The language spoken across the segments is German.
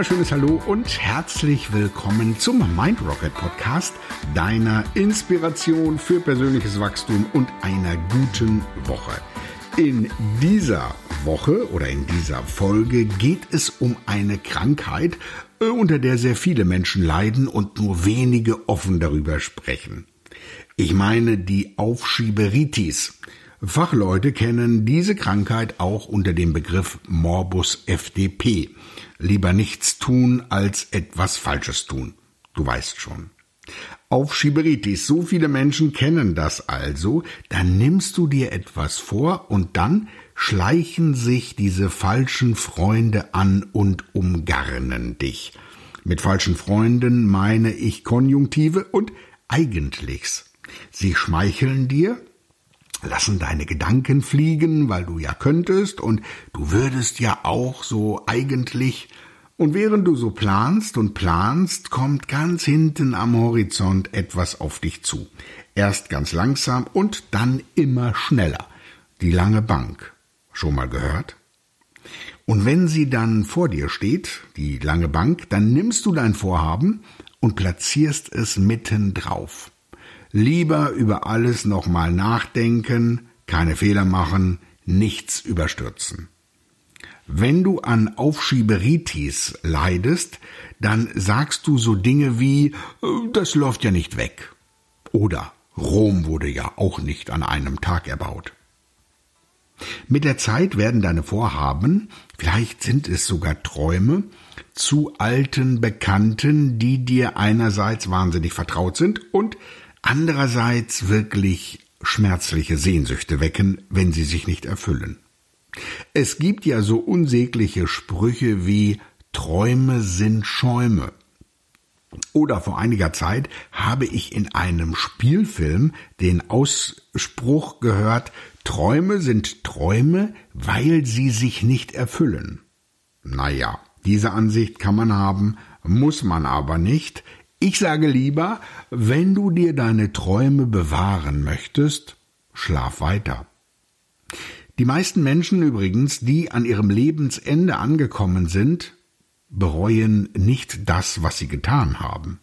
wunderschönes Hallo und herzlich willkommen zum Mind Rocket Podcast, deiner Inspiration für persönliches Wachstum und einer guten Woche. In dieser Woche oder in dieser Folge geht es um eine Krankheit, unter der sehr viele Menschen leiden und nur wenige offen darüber sprechen. Ich meine die Aufschieberitis. Fachleute kennen diese Krankheit auch unter dem Begriff Morbus FDP. Lieber nichts tun als etwas Falsches tun. Du weißt schon. Aufschieberitis, so viele Menschen kennen das also, dann nimmst du dir etwas vor und dann schleichen sich diese falschen Freunde an und umgarnen dich. Mit falschen Freunden meine ich Konjunktive und Eigentlichs. Sie schmeicheln dir, lassen deine Gedanken fliegen, weil du ja könntest und du würdest ja auch so eigentlich. Und während du so planst und planst, kommt ganz hinten am Horizont etwas auf dich zu. Erst ganz langsam und dann immer schneller. Die lange Bank. Schon mal gehört? Und wenn sie dann vor dir steht, die lange Bank, dann nimmst du dein Vorhaben und platzierst es mitten drauf. Lieber über alles nochmal nachdenken, keine Fehler machen, nichts überstürzen. Wenn du an Aufschieberitis leidest, dann sagst du so Dinge wie, das läuft ja nicht weg. Oder Rom wurde ja auch nicht an einem Tag erbaut. Mit der Zeit werden deine Vorhaben, vielleicht sind es sogar Träume, zu alten Bekannten, die dir einerseits wahnsinnig vertraut sind und andererseits wirklich schmerzliche Sehnsüchte wecken, wenn sie sich nicht erfüllen. Es gibt ja so unsägliche Sprüche wie Träume sind Schäume. Oder vor einiger Zeit habe ich in einem Spielfilm den Ausspruch gehört, Träume sind Träume, weil sie sich nicht erfüllen. Naja, diese Ansicht kann man haben, muss man aber nicht, ich sage lieber, wenn du dir deine Träume bewahren möchtest, schlaf weiter. Die meisten Menschen übrigens, die an ihrem Lebensende angekommen sind, bereuen nicht das, was sie getan haben.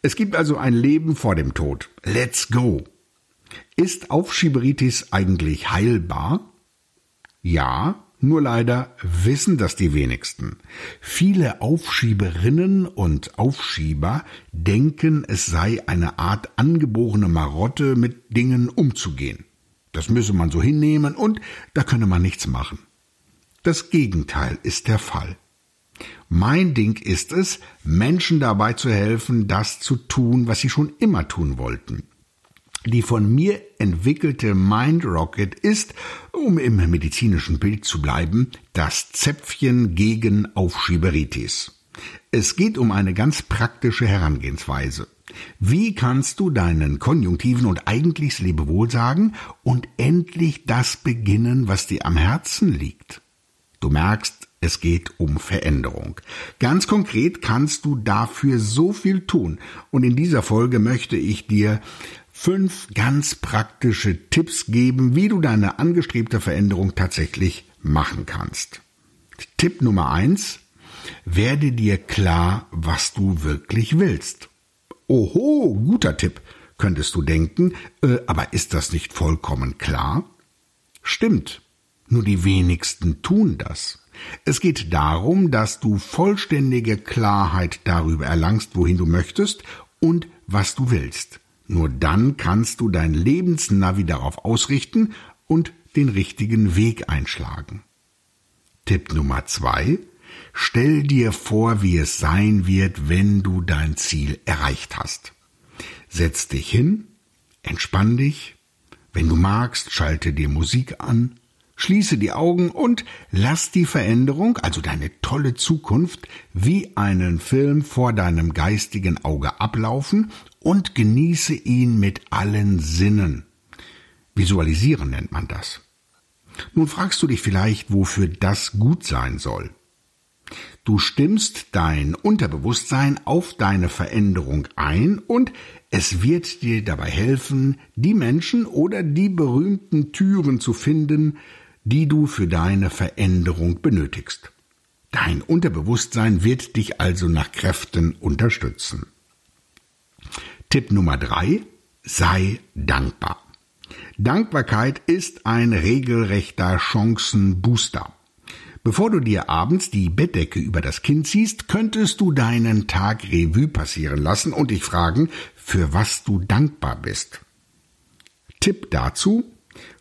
Es gibt also ein Leben vor dem Tod. Let's go. Ist Aufschieberitis eigentlich heilbar? Ja, nur leider wissen das die wenigsten. Viele Aufschieberinnen und Aufschieber denken, es sei eine Art angeborene Marotte, mit Dingen umzugehen. Das müsse man so hinnehmen und da könne man nichts machen. Das Gegenteil ist der Fall. Mein Ding ist es, Menschen dabei zu helfen, das zu tun, was sie schon immer tun wollten. Die von mir entwickelte Mind Rocket ist, um im medizinischen Bild zu bleiben, das Zäpfchen gegen Aufschieberitis. Es geht um eine ganz praktische Herangehensweise. Wie kannst du deinen Konjunktiven und eigentlichs Lebewohl sagen und endlich das beginnen, was dir am Herzen liegt? Du merkst, es geht um Veränderung. Ganz konkret kannst du dafür so viel tun. Und in dieser Folge möchte ich dir fünf ganz praktische Tipps geben, wie du deine angestrebte Veränderung tatsächlich machen kannst. Tipp Nummer eins: Werde dir klar, was du wirklich willst. Oho, guter Tipp, könntest du denken, äh, aber ist das nicht vollkommen klar? Stimmt, nur die wenigsten tun das. Es geht darum, dass du vollständige Klarheit darüber erlangst, wohin du möchtest und was du willst. Nur dann kannst du dein Lebensnavi darauf ausrichten und den richtigen Weg einschlagen. Tipp Nummer zwei. Stell dir vor, wie es sein wird, wenn du dein Ziel erreicht hast. Setz dich hin, entspann dich, wenn du magst, schalte dir Musik an, schließe die Augen und lass die Veränderung, also deine tolle Zukunft, wie einen Film vor deinem geistigen Auge ablaufen und genieße ihn mit allen Sinnen. Visualisieren nennt man das. Nun fragst du dich vielleicht, wofür das gut sein soll. Du stimmst dein Unterbewusstsein auf deine Veränderung ein und es wird dir dabei helfen, die Menschen oder die berühmten Türen zu finden, die du für deine Veränderung benötigst. Dein Unterbewusstsein wird dich also nach Kräften unterstützen. Tipp Nummer drei: Sei dankbar. Dankbarkeit ist ein regelrechter Chancenbooster. Bevor du dir abends die Bettdecke über das Kind ziehst, könntest du deinen Tag Revue passieren lassen und dich fragen, für was du dankbar bist. Tipp dazu,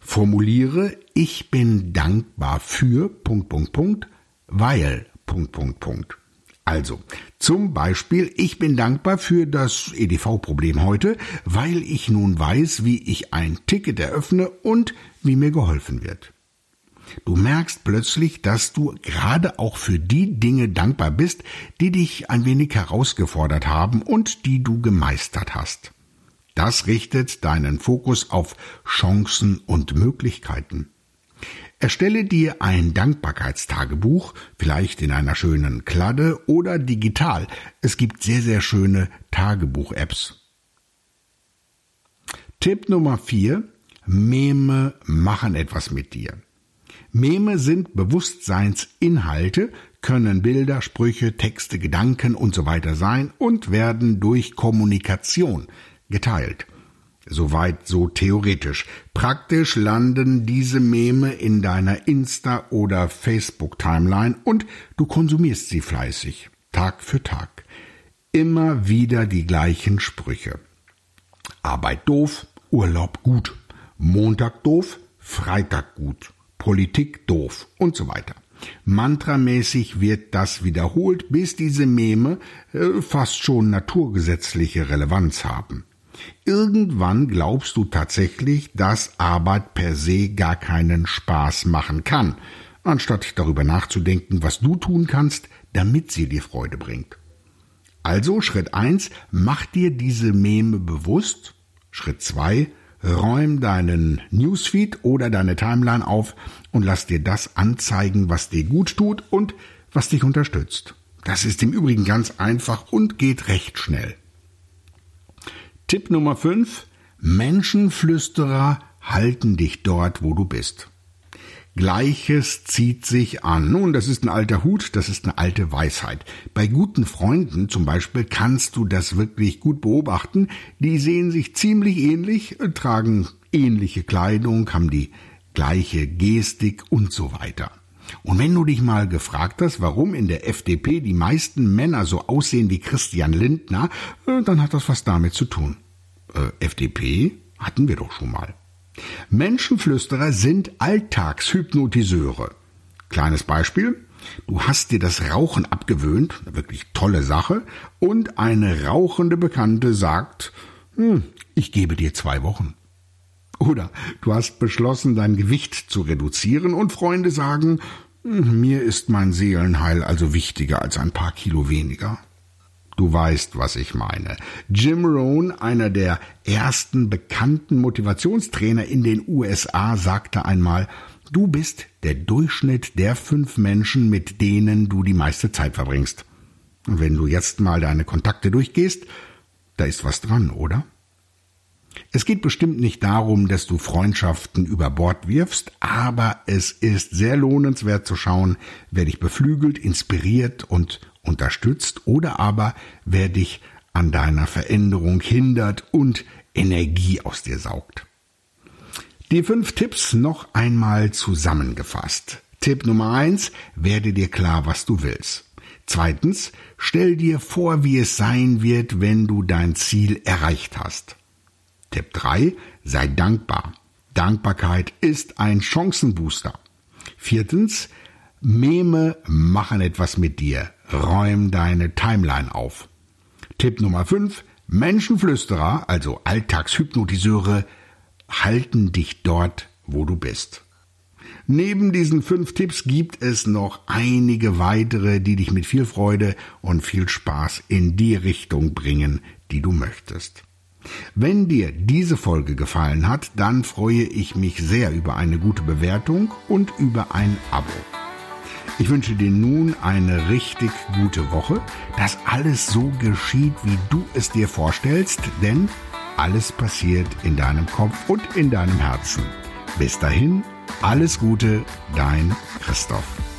formuliere ich bin dankbar für Punkt, Punkt, Punkt, weil Punkt, Punkt, Punkt. Also, zum Beispiel, ich bin dankbar für das EDV-Problem heute, weil ich nun weiß, wie ich ein Ticket eröffne und wie mir geholfen wird. Du merkst plötzlich, dass du gerade auch für die Dinge dankbar bist, die dich ein wenig herausgefordert haben und die du gemeistert hast. Das richtet deinen Fokus auf Chancen und Möglichkeiten. Erstelle dir ein Dankbarkeitstagebuch, vielleicht in einer schönen Kladde oder digital. Es gibt sehr, sehr schöne Tagebuch-Apps. Tipp Nummer vier: Meme machen etwas mit dir. Meme sind Bewusstseinsinhalte, können Bilder, Sprüche, Texte, Gedanken und so sein und werden durch Kommunikation geteilt. Soweit so theoretisch. Praktisch landen diese Meme in deiner Insta- oder Facebook-Timeline und du konsumierst sie fleißig, Tag für Tag. Immer wieder die gleichen Sprüche. Arbeit doof, Urlaub gut. Montag doof, Freitag gut. Politik doof und so weiter. Mantramäßig wird das wiederholt, bis diese Meme äh, fast schon naturgesetzliche Relevanz haben. Irgendwann glaubst du tatsächlich, dass Arbeit per se gar keinen Spaß machen kann, anstatt darüber nachzudenken, was du tun kannst, damit sie dir Freude bringt. Also Schritt eins: mach dir diese Meme bewusst. Schritt zwei: Räum deinen Newsfeed oder deine Timeline auf und lass dir das anzeigen, was dir gut tut und was dich unterstützt. Das ist im Übrigen ganz einfach und geht recht schnell. Tipp Nummer 5. Menschenflüsterer halten dich dort, wo du bist. Gleiches zieht sich an. Nun, das ist ein alter Hut, das ist eine alte Weisheit. Bei guten Freunden zum Beispiel kannst du das wirklich gut beobachten. Die sehen sich ziemlich ähnlich, tragen ähnliche Kleidung, haben die gleiche Gestik und so weiter. Und wenn du dich mal gefragt hast, warum in der FDP die meisten Männer so aussehen wie Christian Lindner, äh, dann hat das was damit zu tun. Äh, FDP hatten wir doch schon mal. Menschenflüsterer sind Alltagshypnotiseure. Kleines Beispiel. Du hast dir das Rauchen abgewöhnt, wirklich tolle Sache, und eine rauchende Bekannte sagt, hm, ich gebe dir zwei Wochen. Oder du hast beschlossen, dein Gewicht zu reduzieren und Freunde sagen, hm, mir ist mein Seelenheil also wichtiger als ein paar Kilo weniger. Du weißt, was ich meine. Jim Rohn, einer der ersten bekannten Motivationstrainer in den USA, sagte einmal, du bist der Durchschnitt der fünf Menschen, mit denen du die meiste Zeit verbringst. Und wenn du jetzt mal deine Kontakte durchgehst, da ist was dran, oder? Es geht bestimmt nicht darum, dass du Freundschaften über Bord wirfst, aber es ist sehr lohnenswert zu schauen, wer dich beflügelt, inspiriert und unterstützt oder aber wer dich an deiner Veränderung hindert und Energie aus dir saugt. Die fünf Tipps noch einmal zusammengefasst. Tipp Nummer eins, werde dir klar, was du willst. Zweitens, stell dir vor, wie es sein wird, wenn du dein Ziel erreicht hast. Tipp drei, sei dankbar. Dankbarkeit ist ein Chancenbooster. Viertens, Meme machen etwas mit dir. Räum deine Timeline auf. Tipp Nummer 5. Menschenflüsterer, also Alltagshypnotiseure, halten dich dort, wo du bist. Neben diesen fünf Tipps gibt es noch einige weitere, die dich mit viel Freude und viel Spaß in die Richtung bringen, die du möchtest. Wenn dir diese Folge gefallen hat, dann freue ich mich sehr über eine gute Bewertung und über ein Abo. Ich wünsche dir nun eine richtig gute Woche, dass alles so geschieht, wie du es dir vorstellst, denn alles passiert in deinem Kopf und in deinem Herzen. Bis dahin, alles Gute, dein Christoph.